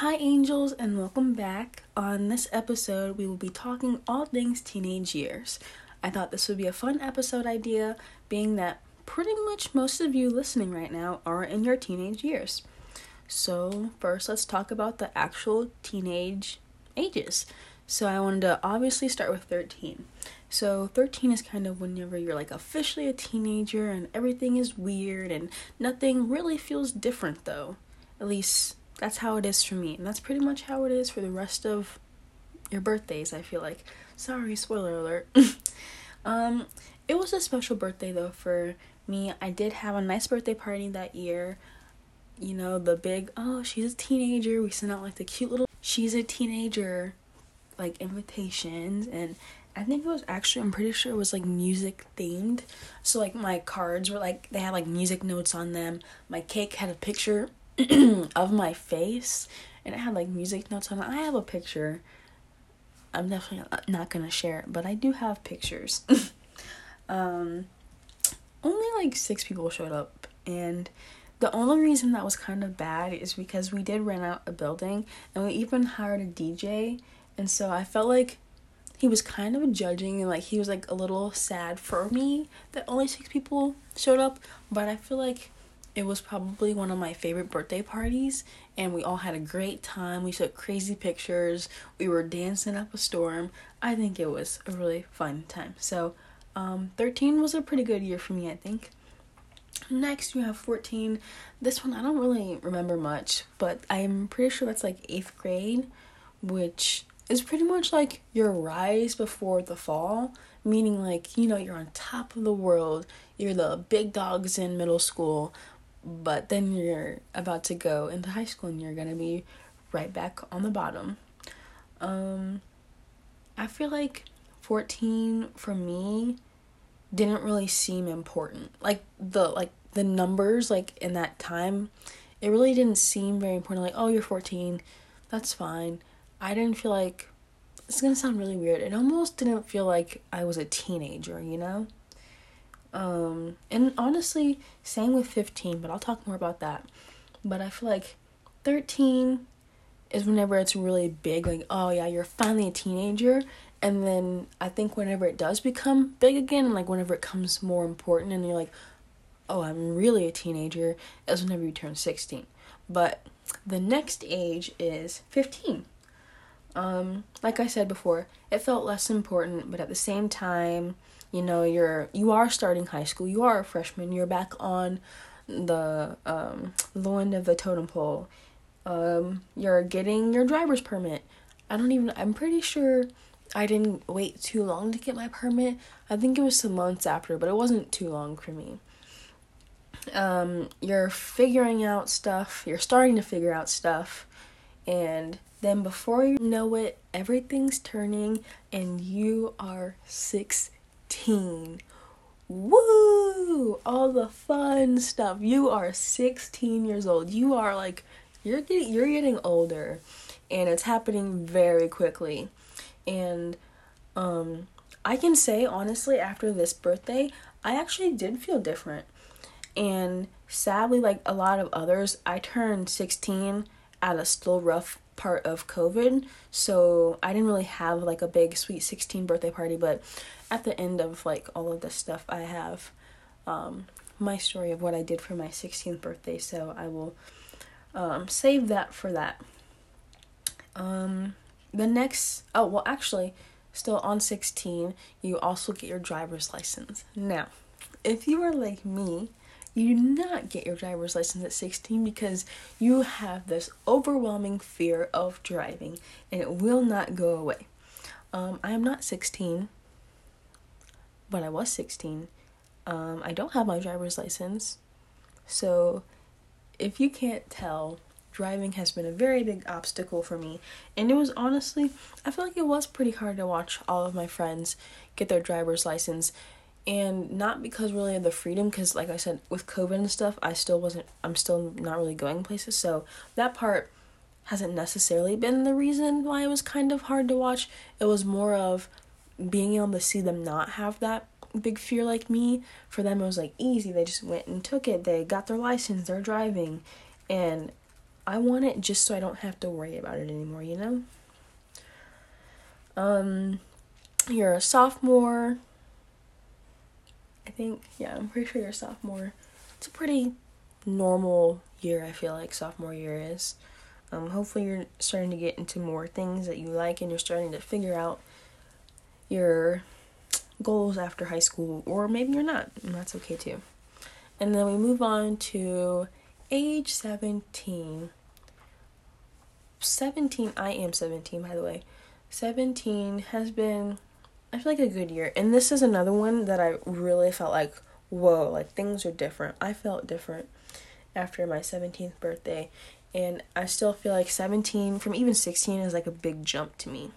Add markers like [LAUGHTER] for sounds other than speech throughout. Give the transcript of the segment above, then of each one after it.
Hi, angels, and welcome back. On this episode, we will be talking all things teenage years. I thought this would be a fun episode idea, being that pretty much most of you listening right now are in your teenage years. So, first, let's talk about the actual teenage ages. So, I wanted to obviously start with 13. So, 13 is kind of whenever you're like officially a teenager and everything is weird and nothing really feels different, though. At least that's how it is for me. And that's pretty much how it is for the rest of your birthdays, I feel like. Sorry, spoiler alert. [LAUGHS] um, it was a special birthday though for me. I did have a nice birthday party that year. You know, the big, oh, she's a teenager. We sent out like the cute little she's a teenager like invitations and I think it was actually I'm pretty sure it was like music themed. So like my cards were like they had like music notes on them. My cake had a picture [CLEARS THROAT] of my face and it had like music notes on it. I have a picture. I'm definitely not gonna share it, but I do have pictures. [LAUGHS] um, only like six people showed up, and the only reason that was kind of bad is because we did rent out a building and we even hired a DJ, and so I felt like he was kind of judging and like he was like a little sad for me that only six people showed up, but I feel like it was probably one of my favorite birthday parties, and we all had a great time. We took crazy pictures. We were dancing up a storm. I think it was a really fun time. So, um, 13 was a pretty good year for me, I think. Next, you have 14. This one I don't really remember much, but I'm pretty sure that's like eighth grade, which is pretty much like your rise before the fall, meaning like, you know, you're on top of the world, you're the big dogs in middle school, but then you're about to go into high school and you're going to be right back on the bottom. Um I feel like 14 for me didn't really seem important. Like the like the numbers like in that time, it really didn't seem very important like oh you're 14, that's fine. I didn't feel like it's going to sound really weird. It almost didn't feel like I was a teenager, you know? Um, and honestly, same with 15, but I'll talk more about that. But I feel like 13 is whenever it's really big, like, oh yeah, you're finally a teenager. And then I think whenever it does become big again, and like whenever it comes more important and you're like, oh, I'm really a teenager, is whenever you turn 16. But the next age is 15. Um, like I said before, it felt less important, but at the same time, you know you're you are starting high school. You are a freshman. You're back on the um low end of the totem pole. Um you're getting your driver's permit. I don't even i'm pretty sure i didn't wait too long to get my permit. I think it was some months after but it wasn't too long for me. Um you're figuring out stuff. You're starting to figure out stuff and then before you know it everything's turning and you are 16. Woo! All the fun stuff. You are 16 years old. You are like you're getting you're getting older and it's happening very quickly. And um I can say honestly after this birthday, I actually did feel different. And sadly like a lot of others, I turned 16 at a still rough part of COVID. So I didn't really have like a big sweet 16 birthday party, but at the end of like all of this stuff, I have um, my story of what I did for my 16th birthday. So I will um, save that for that. Um, the next, oh, well, actually, still on 16, you also get your driver's license. Now, if you are like me, you do not get your driver's license at 16 because you have this overwhelming fear of driving and it will not go away. Um, I am not 16, but I was 16. Um, I don't have my driver's license. So if you can't tell, driving has been a very big obstacle for me. And it was honestly, I feel like it was pretty hard to watch all of my friends get their driver's license and not because really of the freedom because like i said with covid and stuff i still wasn't i'm still not really going places. So that part hasn't necessarily been the reason why it was kind of hard to watch. It was more of being able to see them not have that big fear like me. For them it was like easy. They just went and took it. They got their license. They're driving. And I want it just so I don't have to worry about it anymore, you know? Um, you're a sophomore. I think, yeah, I'm pretty sure you're sophomore. It's a pretty normal year, I feel like sophomore year is. Um, hopefully, you're starting to get into more things that you like and you're starting to figure out your goals after high school, or maybe you're not, and that's okay too. And then we move on to age 17. 17, I am 17, by the way. 17 has been, I feel like, a good year. And this is another one that I really felt like, whoa, like things are different. I felt different after my 17th birthday. And I still feel like 17 from even 16 is like a big jump to me.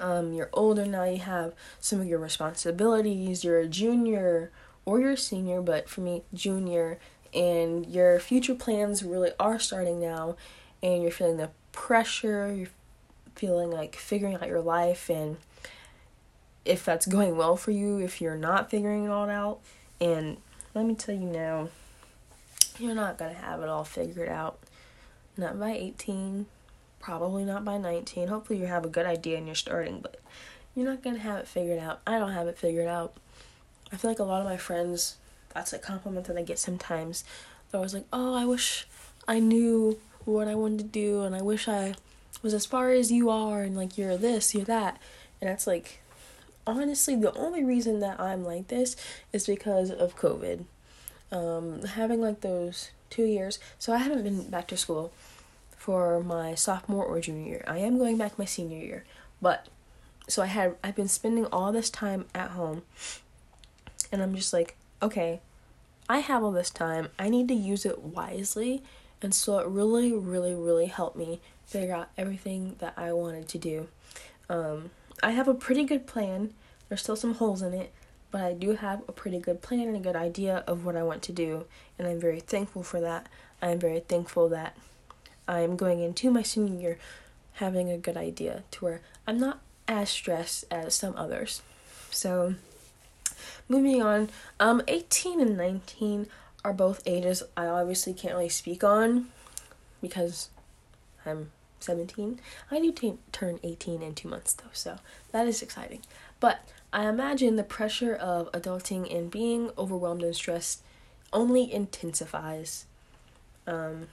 Um, you're older now, you have some of your responsibilities, you're a junior or you're a senior, but for me, junior, and your future plans really are starting now, and you're feeling the pressure, you're feeling like figuring out your life, and if that's going well for you, if you're not figuring it all out, and let me tell you now, you're not gonna have it all figured out. Not by 18, probably not by 19. Hopefully, you have a good idea and you're starting, but you're not gonna have it figured out. I don't have it figured out. I feel like a lot of my friends, that's a compliment that I get sometimes. They're always like, oh, I wish I knew what I wanted to do, and I wish I was as far as you are, and like you're this, you're that. And that's like, honestly, the only reason that I'm like this is because of COVID. Um, having like those two years, so I haven't been back to school for my sophomore or junior year. I am going back my senior year, but so I had I've been spending all this time at home and I'm just like, okay, I have all this time. I need to use it wisely. And so it really, really, really helped me figure out everything that I wanted to do. Um, I have a pretty good plan. There's still some holes in it, but I do have a pretty good plan and a good idea of what I want to do. And I'm very thankful for that. I'm very thankful that I'm going into my senior year having a good idea to where I'm not as stressed as some others. So, moving on, um, 18 and 19 are both ages I obviously can't really speak on because I'm 17. I do t- turn 18 in two months though, so that is exciting. But I imagine the pressure of adulting and being overwhelmed and stressed only intensifies. Um,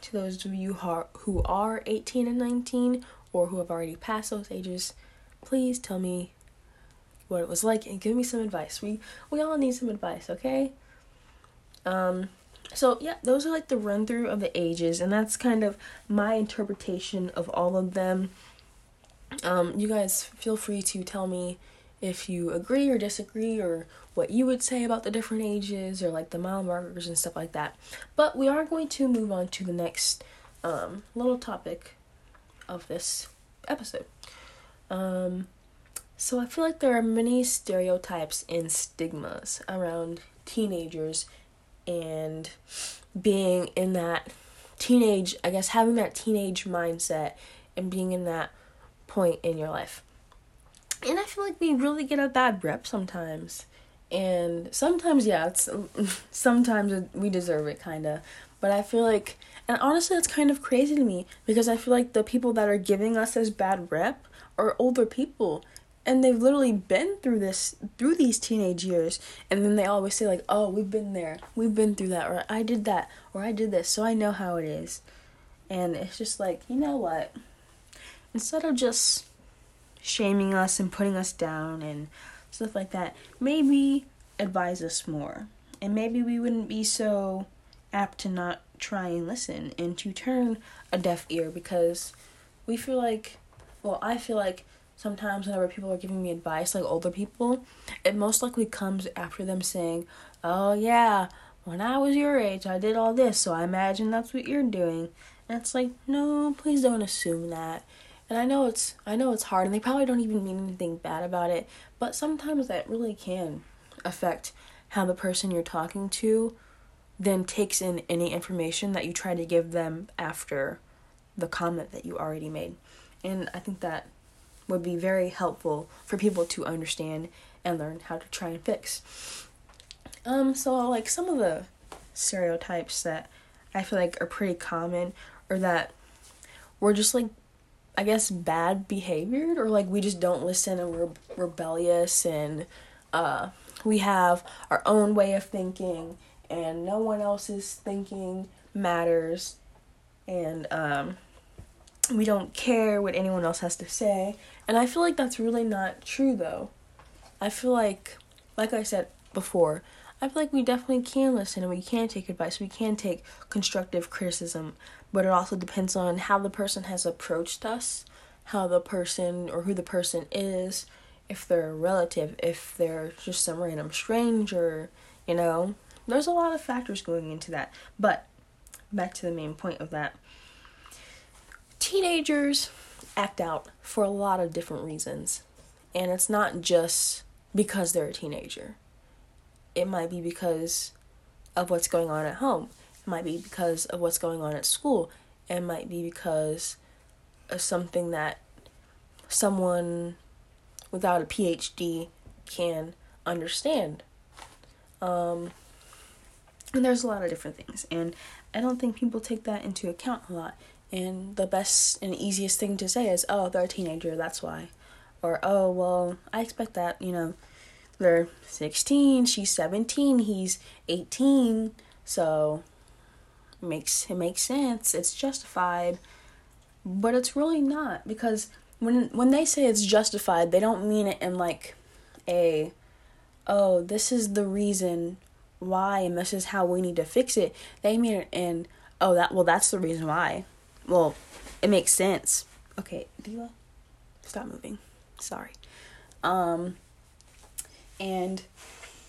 to those of you who are, who are 18 and 19 or who have already passed those ages, please tell me what it was like and give me some advice. We we all need some advice, okay? Um so yeah, those are like the run through of the ages and that's kind of my interpretation of all of them. Um you guys feel free to tell me if you agree or disagree or what you would say about the different ages or like the mile markers and stuff like that. But we are going to move on to the next um, little topic of this episode. Um, so I feel like there are many stereotypes and stigmas around teenagers and being in that teenage, I guess having that teenage mindset and being in that point in your life. And I feel like we really get a bad rep sometimes. And sometimes, yeah, it's [LAUGHS] sometimes we deserve it, kind of. But I feel like, and honestly, it's kind of crazy to me because I feel like the people that are giving us this bad rep are older people and they've literally been through this through these teenage years and then they always say like oh we've been there. We've been through that or i did that or i did this so i know how it is. And it's just like you know what? Instead of just shaming us and putting us down and stuff like that maybe advise us more. And maybe we wouldn't be so apt to not try and listen and to turn a deaf ear because we feel like well i feel like sometimes whenever people are giving me advice, like older people, it most likely comes after them saying, Oh, yeah, when I was your age, I did all this, so I imagine that's what you're doing. And it's like, no, please don't assume that. And I know it's I know it's hard and they probably don't even mean anything bad about it, but sometimes that really can affect how the person you're talking to then takes in any information that you try to give them after the comment that you already made. And I think that would be very helpful for people to understand and learn how to try and fix. Um, so like some of the stereotypes that I feel like are pretty common or that we're just like I guess bad behaviored or like we just don't listen and we're rebellious and uh we have our own way of thinking and no one else's thinking matters and um we don't care what anyone else has to say and I feel like that's really not true though. I feel like like I said before, I feel like we definitely can listen and we can take advice. We can take constructive criticism, but it also depends on how the person has approached us, how the person or who the person is, if they're a relative, if they're just some random stranger, you know. There's a lot of factors going into that. But back to the main point of that. Teenagers act out for a lot of different reasons. And it's not just because they're a teenager it might be because of what's going on at home. It might be because of what's going on at school. It might be because of something that someone without a PhD can understand. Um, and there's a lot of different things. And I don't think people take that into account a lot. And the best and easiest thing to say is, oh, they're a teenager, that's why. Or, oh, well, I expect that, you know they're 16, she's 17, he's 18. So it makes it makes sense. It's justified. But it's really not because when when they say it's justified, they don't mean it in like a oh, this is the reason why and this is how we need to fix it. They mean it in oh that well that's the reason why. Well, it makes sense. Okay, Diva, stop moving. Sorry. Um and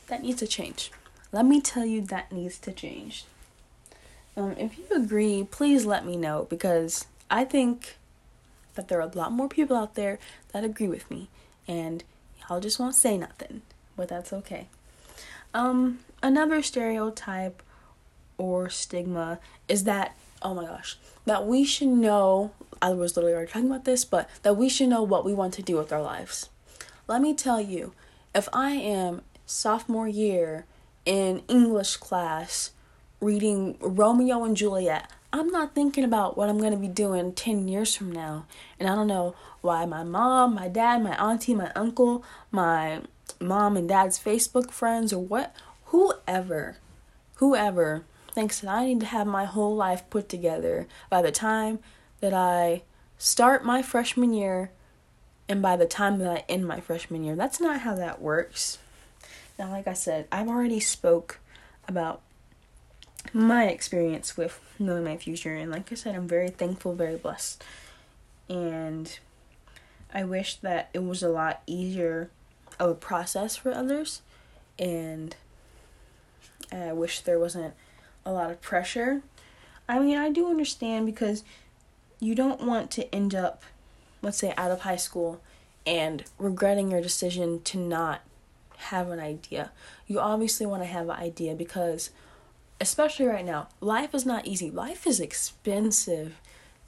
that needs to change. Let me tell you that needs to change. Um, if you agree, please let me know because I think that there are a lot more people out there that agree with me, and y'all just won't say nothing, but that's okay. Um, another stereotype or stigma is that oh my gosh, that we should know. I was literally already talking about this, but that we should know what we want to do with our lives. Let me tell you, if I am sophomore year in English class reading Romeo and Juliet, I'm not thinking about what I'm going to be doing 10 years from now. And I don't know why my mom, my dad, my auntie, my uncle, my mom and dad's Facebook friends, or what, whoever, whoever thinks that I need to have my whole life put together by the time that I start my freshman year and by the time that I end my freshman year. That's not how that works. Now, like I said, I've already spoke about my experience with knowing my future, and like I said, I'm very thankful, very blessed, and I wish that it was a lot easier of a process for others, and I wish there wasn't a lot of pressure. I mean, I do understand because you don't want to end up let's say out of high school and regretting your decision to not have an idea. You obviously want to have an idea because especially right now, life is not easy. Life is expensive.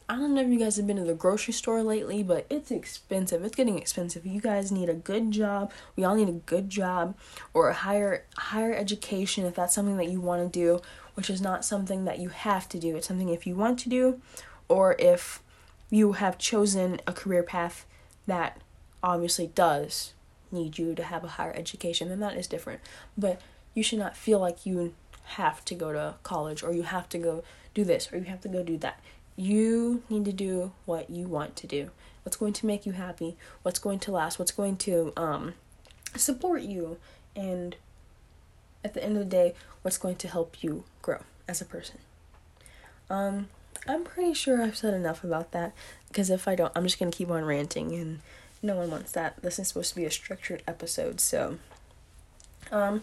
I don't know if you guys have been to the grocery store lately, but it's expensive. It's getting expensive. You guys need a good job. We all need a good job or a higher higher education if that's something that you want to do, which is not something that you have to do. It's something if you want to do or if you have chosen a career path that obviously does need you to have a higher education, then that is different. But you should not feel like you have to go to college or you have to go do this or you have to go do that. You need to do what you want to do. What's going to make you happy? What's going to last? What's going to um support you and at the end of the day, what's going to help you grow as a person. Um I'm pretty sure I've said enough about that because if I don't, I'm just gonna keep on ranting, and no one wants that. This is supposed to be a structured episode, so um,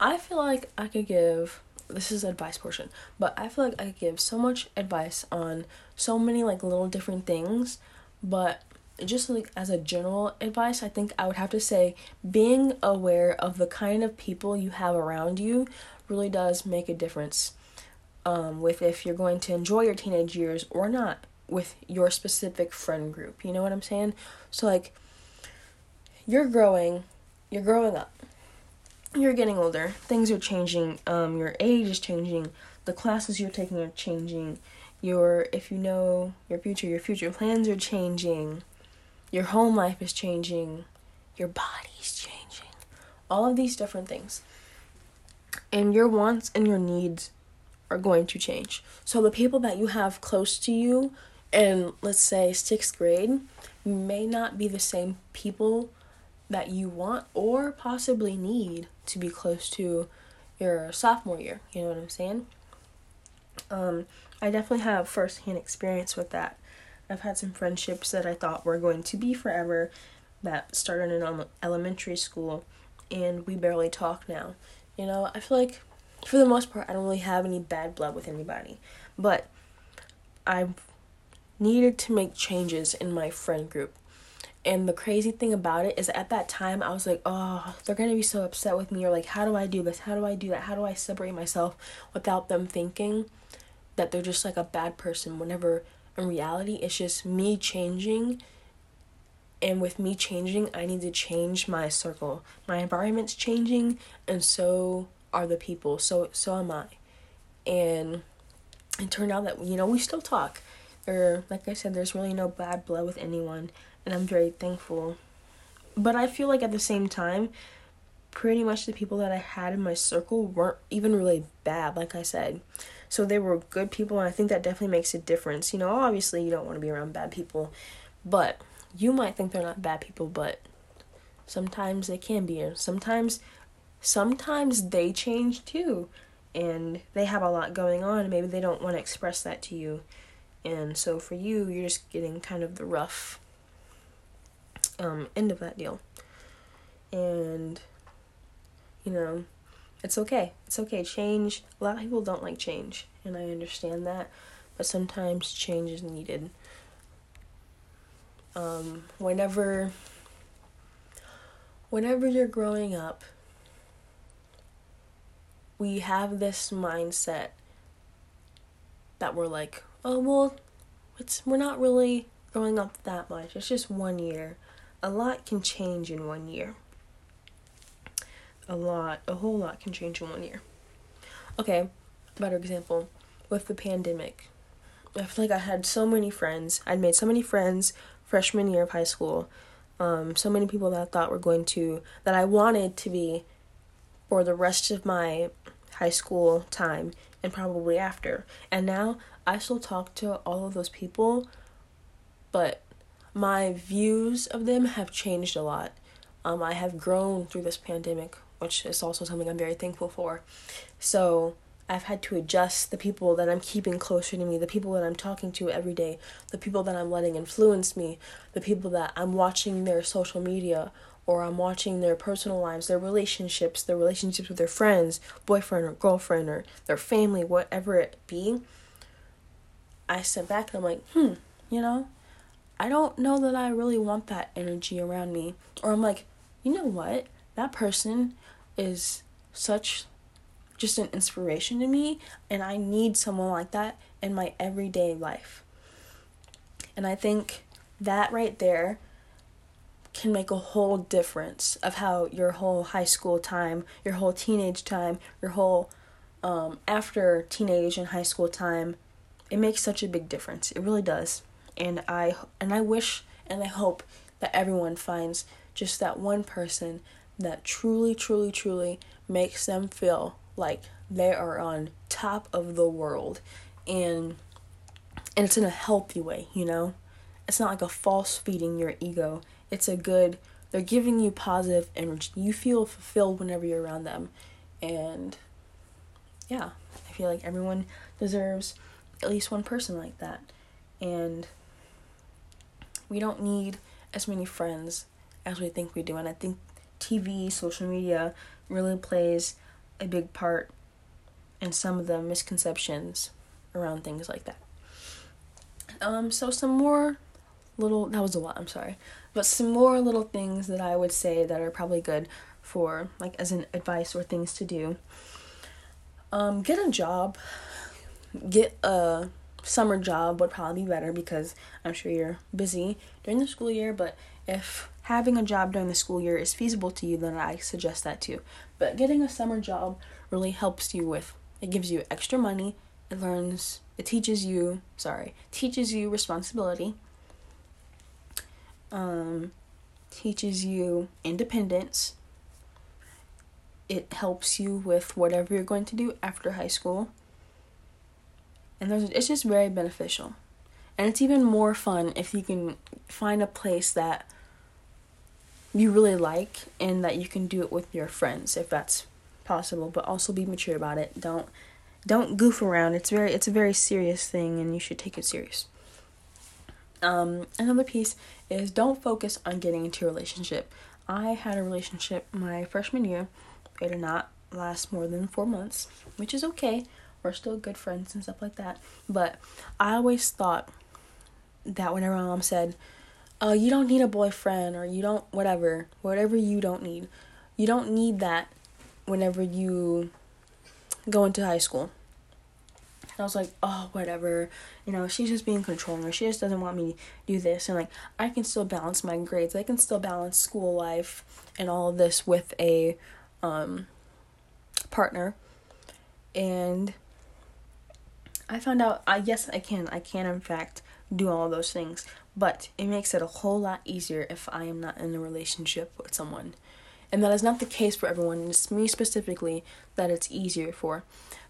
I feel like I could give this is advice portion, but I feel like I could give so much advice on so many like little different things, but just like as a general advice, I think I would have to say being aware of the kind of people you have around you really does make a difference um, with if you're going to enjoy your teenage years or not with your specific friend group. You know what I'm saying? So, like, you're growing, you're growing up, you're getting older, things are changing, um, your age is changing, the classes you're taking are changing. Your if you know your future, your future plans are changing. Your home life is changing. Your body's changing. All of these different things. And your wants and your needs are going to change. So the people that you have close to you in let's say 6th grade may not be the same people that you want or possibly need to be close to your sophomore year. You know what I'm saying? Um, I definitely have firsthand experience with that. I've had some friendships that I thought were going to be forever that started in elementary school, and we barely talk now. You know, I feel like for the most part, I don't really have any bad blood with anybody, but I've needed to make changes in my friend group. And the crazy thing about it is at that time I was like, oh, they're gonna be so upset with me, or like, how do I do this? How do I do that? How do I separate myself without them thinking that they're just like a bad person? Whenever in reality, it's just me changing. And with me changing, I need to change my circle. My environment's changing, and so are the people. So so am I. And it turned out that you know we still talk. Or like I said, there's really no bad blood with anyone and I'm very thankful. But I feel like at the same time, pretty much the people that I had in my circle weren't even really bad, like I said. So they were good people, and I think that definitely makes a difference. You know, obviously, you don't want to be around bad people, but you might think they're not bad people, but sometimes they can be. Sometimes, sometimes they change too, and they have a lot going on, and maybe they don't want to express that to you. And so for you, you're just getting kind of the rough um, end of that deal. And, you know, it's okay. It's okay. Change, a lot of people don't like change, and I understand that, but sometimes change is needed. Um, whenever, whenever you're growing up, we have this mindset that we're like, oh well, it's we're not really growing up that much. It's just one year a lot can change in one year. A lot, a whole lot can change in one year. Okay, better example with the pandemic. I feel like I had so many friends. I'd made so many friends freshman year of high school. Um, so many people that I thought were going to, that I wanted to be for the rest of my high school time and probably after. And now I still talk to all of those people, but my views of them have changed a lot. Um, I have grown through this pandemic, which is also something I'm very thankful for. So I've had to adjust the people that I'm keeping closer to me, the people that I'm talking to every day, the people that I'm letting influence me, the people that I'm watching their social media or I'm watching their personal lives, their relationships, their relationships with their friends, boyfriend or girlfriend or their family, whatever it be. I sit back and I'm like, hmm, you know, I don't know that I really want that energy around me. Or I'm like, you know what? That person is such just an inspiration to me, and I need someone like that in my everyday life. And I think that right there can make a whole difference of how your whole high school time, your whole teenage time, your whole um, after teenage and high school time, it makes such a big difference. It really does and I and I wish and I hope that everyone finds just that one person that truly truly truly makes them feel like they are on top of the world and and it's in a healthy way, you know? It's not like a false feeding your ego. It's a good they're giving you positive energy. You feel fulfilled whenever you're around them. And yeah, I feel like everyone deserves at least one person like that. And we don't need as many friends as we think we do. And I think TV, social media really plays a big part in some of the misconceptions around things like that. Um, so some more little that was a lot, I'm sorry. But some more little things that I would say that are probably good for like as an advice or things to do. Um, get a job. Get a summer job would probably be better because I'm sure you're busy during the school year, but if having a job during the school year is feasible to you, then I suggest that too. But getting a summer job really helps you with It gives you extra money. It learns, it teaches you, sorry, teaches you responsibility. Um, teaches you independence. It helps you with whatever you're going to do after high school. And there's, it's just very beneficial. And it's even more fun if you can find a place that you really like and that you can do it with your friends if that's possible, but also be mature about it. Don't don't goof around. It's very it's a very serious thing and you should take it serious. Um, another piece is don't focus on getting into a relationship. I had a relationship my freshman year. It did not last more than four months, which is okay. We're still good friends and stuff like that. But I always thought that whenever my mom said, "Oh, you don't need a boyfriend," or "You don't whatever, whatever you don't need," you don't need that whenever you go into high school. And I was like, oh, whatever. You know, she's just being controlling or she just doesn't want me to do this. And like, I can still balance my grades. I can still balance school life and all of this with a um, partner. And I found out, I yes, I can. I can, in fact, do all those things. But it makes it a whole lot easier if I am not in a relationship with someone. And that is not the case for everyone. It's me specifically that it's easier for.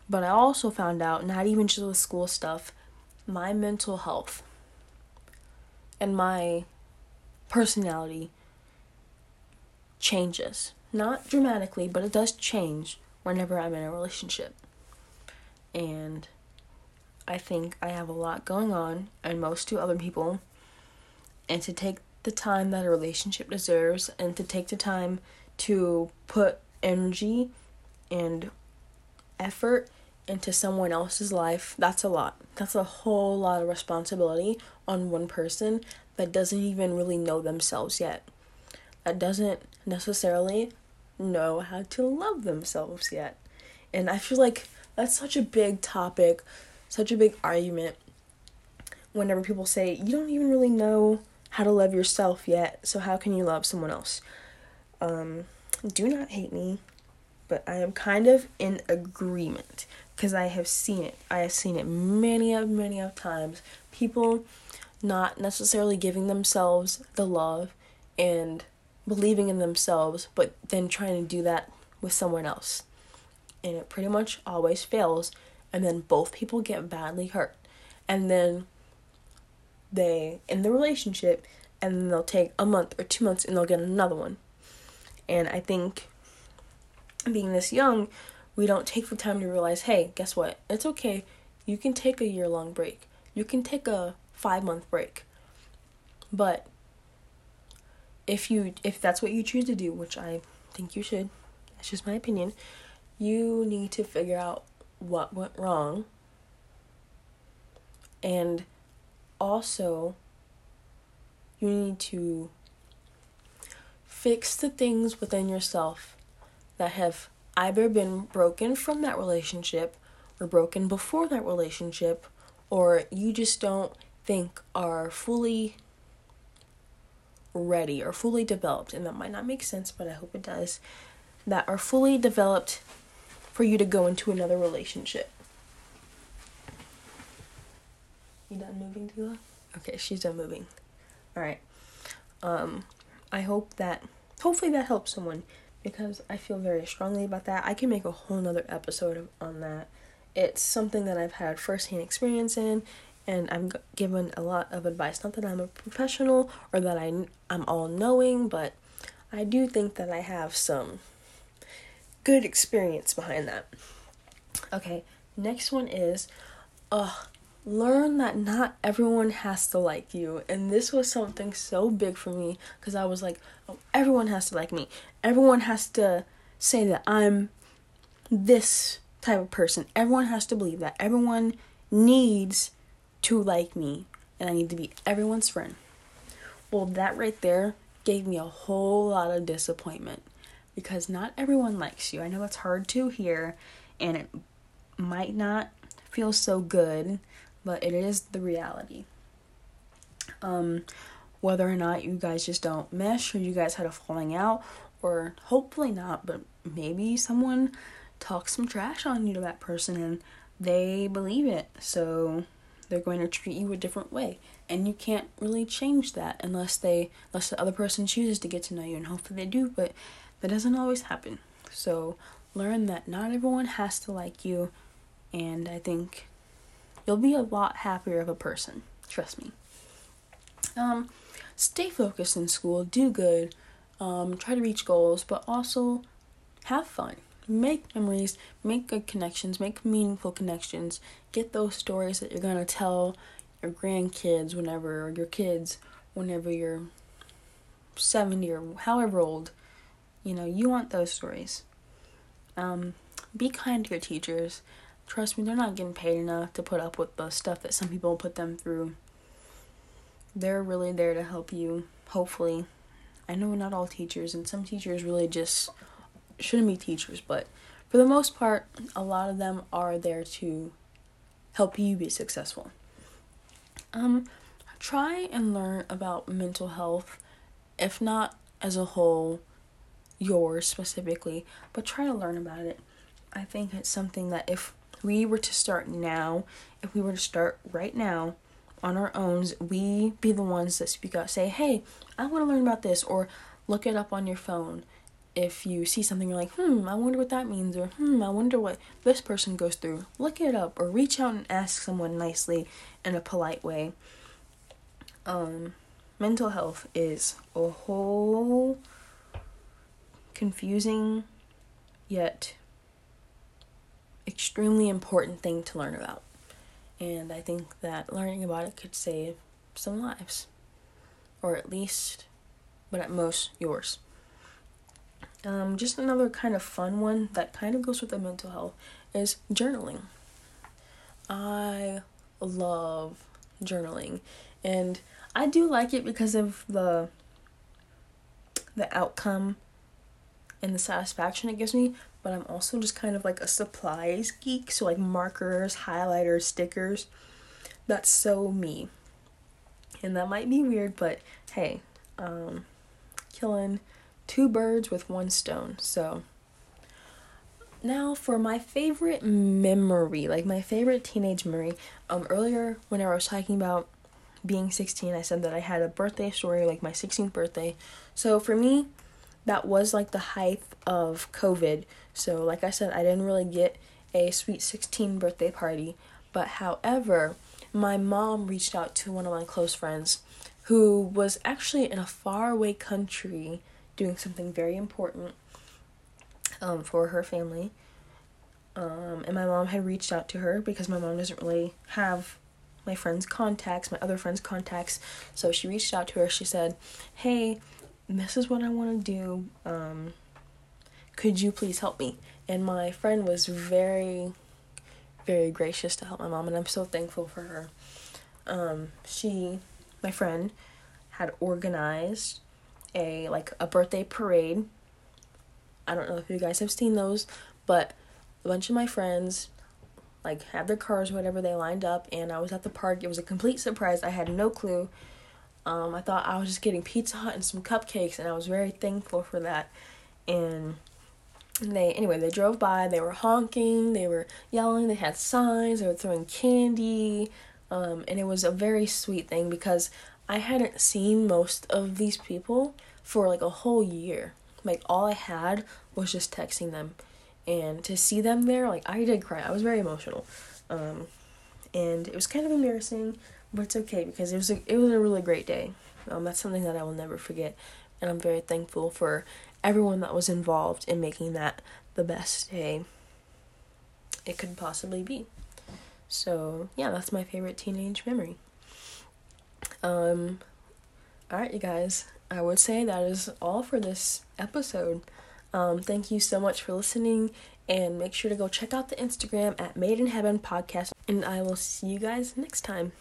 But I also found out, not even just with school stuff, my mental health and my personality changes. Not dramatically, but it does change whenever I'm in a relationship. And I think I have a lot going on, and most do other people. And to take the time that a relationship deserves, and to take the time to put energy and effort into someone else's life, that's a lot. That's a whole lot of responsibility on one person that doesn't even really know themselves yet. That doesn't necessarily know how to love themselves yet. And I feel like that's such a big topic, such a big argument whenever people say, you don't even really know how to love yourself yet, so how can you love someone else? Um, do not hate me, but I am kind of in agreement because I have seen it. I have seen it many of many of times. People not necessarily giving themselves the love and believing in themselves, but then trying to do that with someone else. And it pretty much always fails, and then both people get badly hurt. And then they in the relationship and then they'll take a month or two months and they'll get another one. And I think being this young, we don't take the time to realize hey, guess what? It's okay. You can take a year long break, you can take a five month break. But if you if that's what you choose to do, which I think you should, that's just my opinion, you need to figure out what went wrong. And also you need to fix the things within yourself that have either been broken from that relationship or broken before that relationship or you just don't think are fully ready or fully developed. And that might not make sense but I hope it does. That are fully developed for you to go into another relationship. You done moving, Tila? Okay, she's done moving. All right. Um I hope that hopefully that helps someone because I feel very strongly about that. I can make a whole nother episode on that. It's something that I've had firsthand experience in, and I'm given a lot of advice. Not that I'm a professional or that I, I'm all knowing, but I do think that I have some good experience behind that. Okay, next one is, uh, learn that not everyone has to like you. And this was something so big for me because I was like, oh, everyone has to like me. Everyone has to say that I'm this type of person. Everyone has to believe that. Everyone needs to like me. And I need to be everyone's friend. Well, that right there gave me a whole lot of disappointment because not everyone likes you. I know it's hard to hear and it might not feel so good but it is the reality. Um, whether or not you guys just don't mesh or you guys had a falling out, or hopefully not, but maybe someone talks some trash on you to that person and they believe it. So they're going to treat you a different way. And you can't really change that unless they unless the other person chooses to get to know you and hopefully they do, but that doesn't always happen. So learn that not everyone has to like you and I think you'll be a lot happier of a person. Trust me. Um stay focused in school, do good, um, try to reach goals, but also have fun. Make memories, make good connections, make meaningful connections. Get those stories that you're going to tell your grandkids whenever, or your kids whenever you're 70 or however old. You know, you want those stories. Um, be kind to your teachers. Trust me, they're not getting paid enough to put up with the stuff that some people put them through. They're really there to help you, hopefully. I know not all teachers, and some teachers really just shouldn't be teachers, but for the most part, a lot of them are there to help you be successful. Um, try and learn about mental health, if not as a whole, yours specifically, but try to learn about it. I think it's something that if we were to start now, if we were to start right now on our own, we be the ones that speak out, say, hey, I want to learn about this, or look it up on your phone if you see something you're like, hmm, I wonder what that means, or hmm, I wonder what this person goes through, look it up, or reach out and ask someone nicely in a polite way. Um, mental health is a whole confusing yet extremely important thing to learn about. And I think that learning about it could save some lives. Or at least, but at most, yours. Um, just another kind of fun one that kind of goes with the mental health is journaling. I love journaling and I do like it because of the the outcome and the satisfaction it gives me, but I'm also just kind of like a supplies geek, so like markers, highlighters, stickers. That's so me. And that might be weird, but hey, um killing two birds with one stone. So now for my favorite memory, like my favorite teenage memory. Um earlier when I was talking about being 16, I said that I had a birthday story like my 16th birthday. So for me, that was like the height of COVID. So like I said, I didn't really get a sweet 16 birthday party, but however, my mom reached out to one of my close friends who was actually in a faraway country doing something very important um, for her family. Um, and my mom had reached out to her because my mom doesn't really have my friend's contacts, my other friend's contacts. So she reached out to her. She said, Hey, this is what I want to do. Um, could you please help me? And my friend was very, very gracious to help my mom, and I'm so thankful for her. Um, she, my friend, had organized a like a birthday parade. I don't know if you guys have seen those, but a bunch of my friends like had their cars or whatever they lined up and I was at the park. It was a complete surprise. I had no clue. Um, I thought I was just getting Pizza Hut and some cupcakes and I was very thankful for that. And they anyway, they drove by, they were honking, they were yelling, they had signs, they were throwing candy. Um, and it was a very sweet thing because I hadn't seen most of these people for like a whole year. Like all I had was just texting them. And to see them there, like I did cry. I was very emotional. Um, and it was kind of embarrassing, but it's okay because it was a it was a really great day. Um, that's something that I will never forget, and I'm very thankful for everyone that was involved in making that the best day it could possibly be. So yeah, that's my favorite teenage memory. Um, all right, you guys. I would say that is all for this episode. Um, thank you so much for listening, and make sure to go check out the Instagram at Made in Heaven Podcast. And I will see you guys next time.